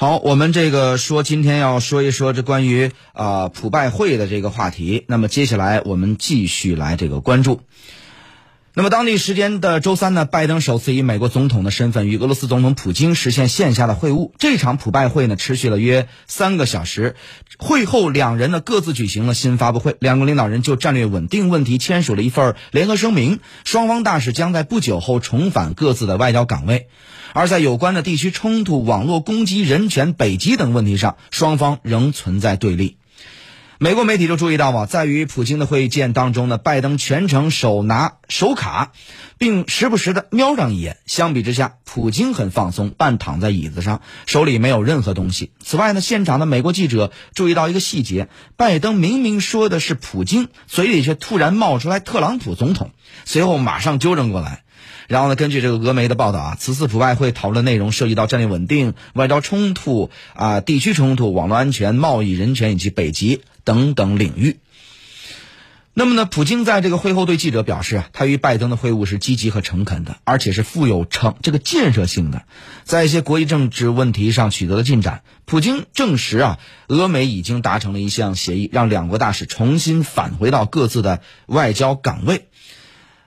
好，我们这个说今天要说一说这关于啊普拜会的这个话题。那么接下来我们继续来这个关注。那么当地时间的周三呢，拜登首次以美国总统的身份与俄罗斯总统普京实现线下的会晤。这场普拜会呢持续了约三个小时。会后，两人呢各自举行了新发布会，两国领导人就战略稳定问题签署了一份联合声明。双方大使将在不久后重返各自的外交岗位。而在有关的地区冲突、网络攻击、人权、北极等问题上，双方仍存在对立。美国媒体就注意到啊，在与普京的会见当中呢，拜登全程手拿手卡，并时不时的瞄上一眼。相比之下，普京很放松，半躺在椅子上，手里没有任何东西。此外呢，现场的美国记者注意到一个细节：拜登明明说的是普京，嘴里却突然冒出来特朗普总统，随后马上纠正过来。然后呢？根据这个俄媒的报道啊，此次普外会讨论内容涉及到战略稳定、外交冲突啊、地区冲突、网络安全、贸易、人权以及北极等等领域。那么呢，普京在这个会后对记者表示啊，他与拜登的会晤是积极和诚恳的，而且是富有成这个建设性的，在一些国际政治问题上取得了进展。普京证实啊，俄美已经达成了一项协议，让两国大使重新返回到各自的外交岗位。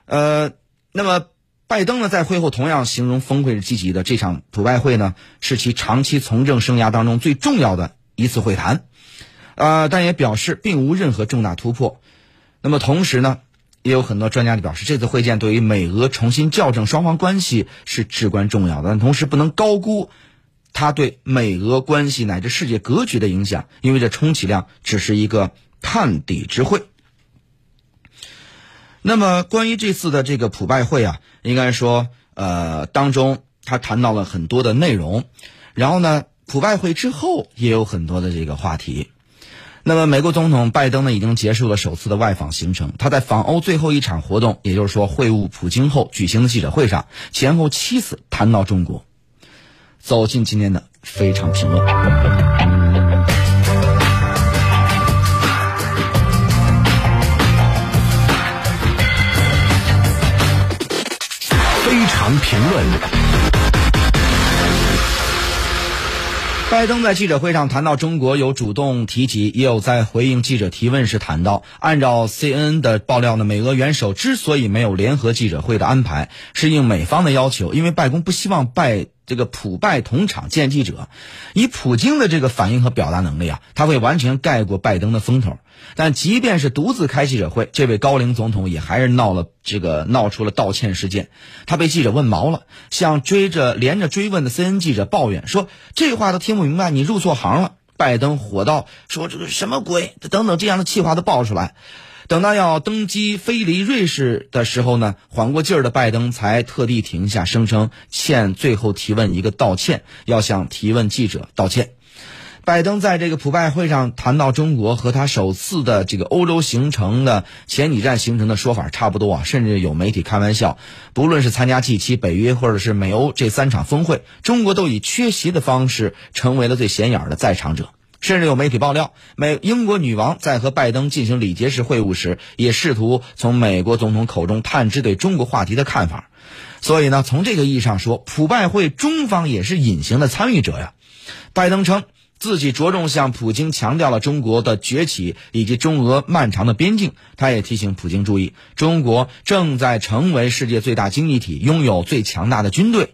呃，那么。拜登呢，在会后同样形容峰会是积极的。这场普外会呢，是其长期从政生涯当中最重要的一次会谈，呃，但也表示并无任何重大突破。那么同时呢，也有很多专家就表示，这次会见对于美俄重新校正双方关系是至关重要的。但同时不能高估它对美俄关系乃至世界格局的影响，因为这充其量只是一个探底之会。那么，关于这次的这个普拜会啊，应该说，呃，当中他谈到了很多的内容。然后呢，普拜会之后也有很多的这个话题。那么，美国总统拜登呢，已经结束了首次的外访行程。他在访欧最后一场活动，也就是说会晤普京后举行的记者会上，前后七次谈到中国。走进今天的非常评论。非常评论。拜登在记者会上谈到中国，有主动提及，也有在回应记者提问时谈到。按照 CNN 的爆料呢，美俄元首之所以没有联合记者会的安排，是应美方的要求，因为白宫不希望拜。这个普拜同场见记者，以普京的这个反应和表达能力啊，他会完全盖过拜登的风头。但即便是独自开记者会，这位高龄总统也还是闹了这个闹出了道歉事件。他被记者问毛了，向追着连着追问的 CNN 记者抱怨说：“这话都听不明白，你入错行了。”拜登火道说：“这个什么鬼？”等等这样的气话都爆出来。等到要登机飞离瑞士的时候呢，缓过劲儿的拜登才特地停下，声称欠最后提问一个道歉，要向提问记者道歉。拜登在这个普拜会上谈到中国和他首次的这个欧洲行程的前几站行程的说法差不多啊，甚至有媒体开玩笑，不论是参加 G7、北约或者是美欧这三场峰会，中国都以缺席的方式成为了最显眼的在场者。甚至有媒体爆料，美英国女王在和拜登进行礼节式会晤时，也试图从美国总统口中探知对中国话题的看法。所以呢，从这个意义上说，普拜会中方也是隐形的参与者呀。拜登称自己着重向普京强调了中国的崛起以及中俄漫长的边境。他也提醒普京注意，中国正在成为世界最大经济体，拥有最强大的军队。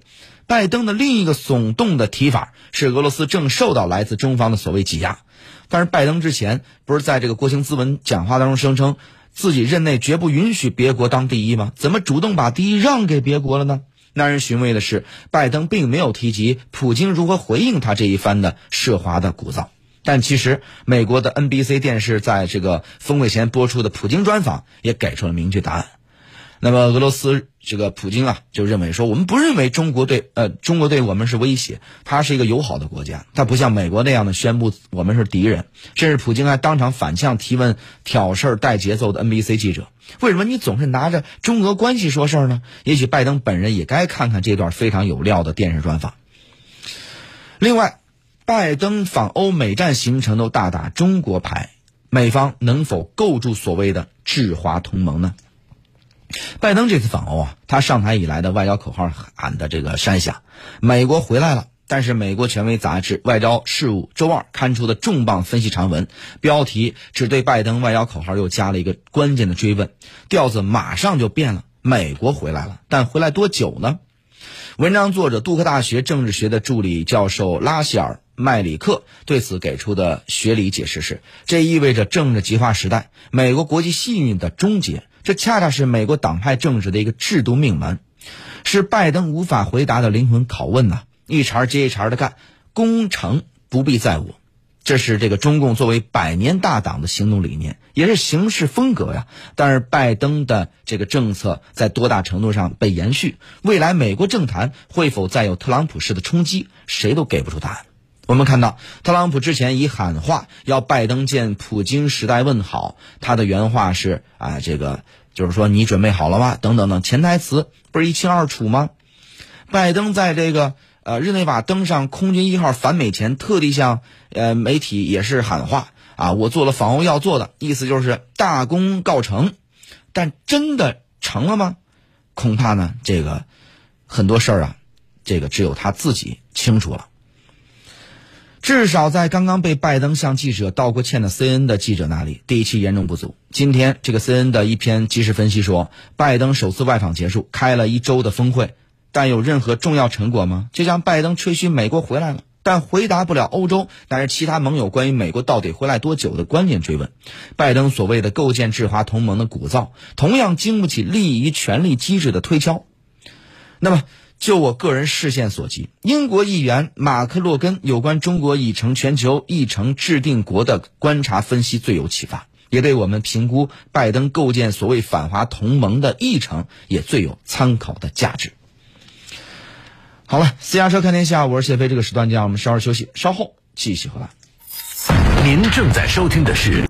拜登的另一个耸动的提法是，俄罗斯正受到来自中方的所谓挤压。但是，拜登之前不是在这个国情咨文讲话当中声称，自己任内绝不允许别国当第一吗？怎么主动把第一让给别国了呢？耐人寻味的是，拜登并没有提及普京如何回应他这一番的涉华的鼓噪。但其实，美国的 NBC 电视在这个峰会前播出的普京专访也给出了明确答案。那么俄罗斯这个普京啊，就认为说，我们不认为中国对呃中国对我们是威胁，他是一个友好的国家，他不像美国那样的宣布我们是敌人，甚至普京还当场反向提问挑事儿带节奏的 NBC 记者，为什么你总是拿着中俄关系说事儿呢？也许拜登本人也该看看这段非常有料的电视专访。另外，拜登访欧美战行程都大打中国牌，美方能否构筑所谓的制华同盟呢？拜登这次访欧啊，他上台以来的外交口号喊的这个山下，美国回来了，但是美国权威杂志《外交事务》周二刊出的重磅分析长文，标题只对拜登外交口号又加了一个关键的追问，调子马上就变了。美国回来了，但回来多久呢？文章作者杜克大学政治学的助理教授拉希尔·麦里克对此给出的学理解释是：这意味着政治极化时代、美国国际信誉的终结。这恰恰是美国党派政治的一个制度命门，是拜登无法回答的灵魂拷问呐！一茬接一茬的干，功成不必在我。这是这个中共作为百年大党的行动理念，也是行事风格呀。但是拜登的这个政策在多大程度上被延续？未来美国政坛会否再有特朗普式的冲击？谁都给不出答案。我们看到，特朗普之前以喊话要拜登见普京时代问好，他的原话是啊，这个就是说你准备好了吗？等等等，潜台词不是一清二楚吗？拜登在这个。呃，日内瓦登上空军一号反美前，特地向呃媒体也是喊话啊，我做了访欧要做的，意思就是大功告成。但真的成了吗？恐怕呢，这个很多事儿啊，这个只有他自己清楚了。至少在刚刚被拜登向记者道过歉的 C N 的记者那里，底气严重不足。今天这个 C N 的一篇即时分析说，拜登首次外访结束，开了一周的峰会。但有任何重要成果吗？就像拜登吹嘘美国回来了，但回答不了欧洲，但是其他盟友关于美国到底回来多久的关键追问。拜登所谓的构建制华同盟的鼓噪，同样经不起利益权力机制的推敲。那么，就我个人视线所及，英国议员马克洛根有关中国已成全球议程制定国的观察分析最有启发，也对我们评估拜登构建所谓反华同盟的议程也最有参考的价值。好了，私家车看天下，我是谢飞。这个时段，将我们稍事休息，稍后继续回来。您正在收听的是。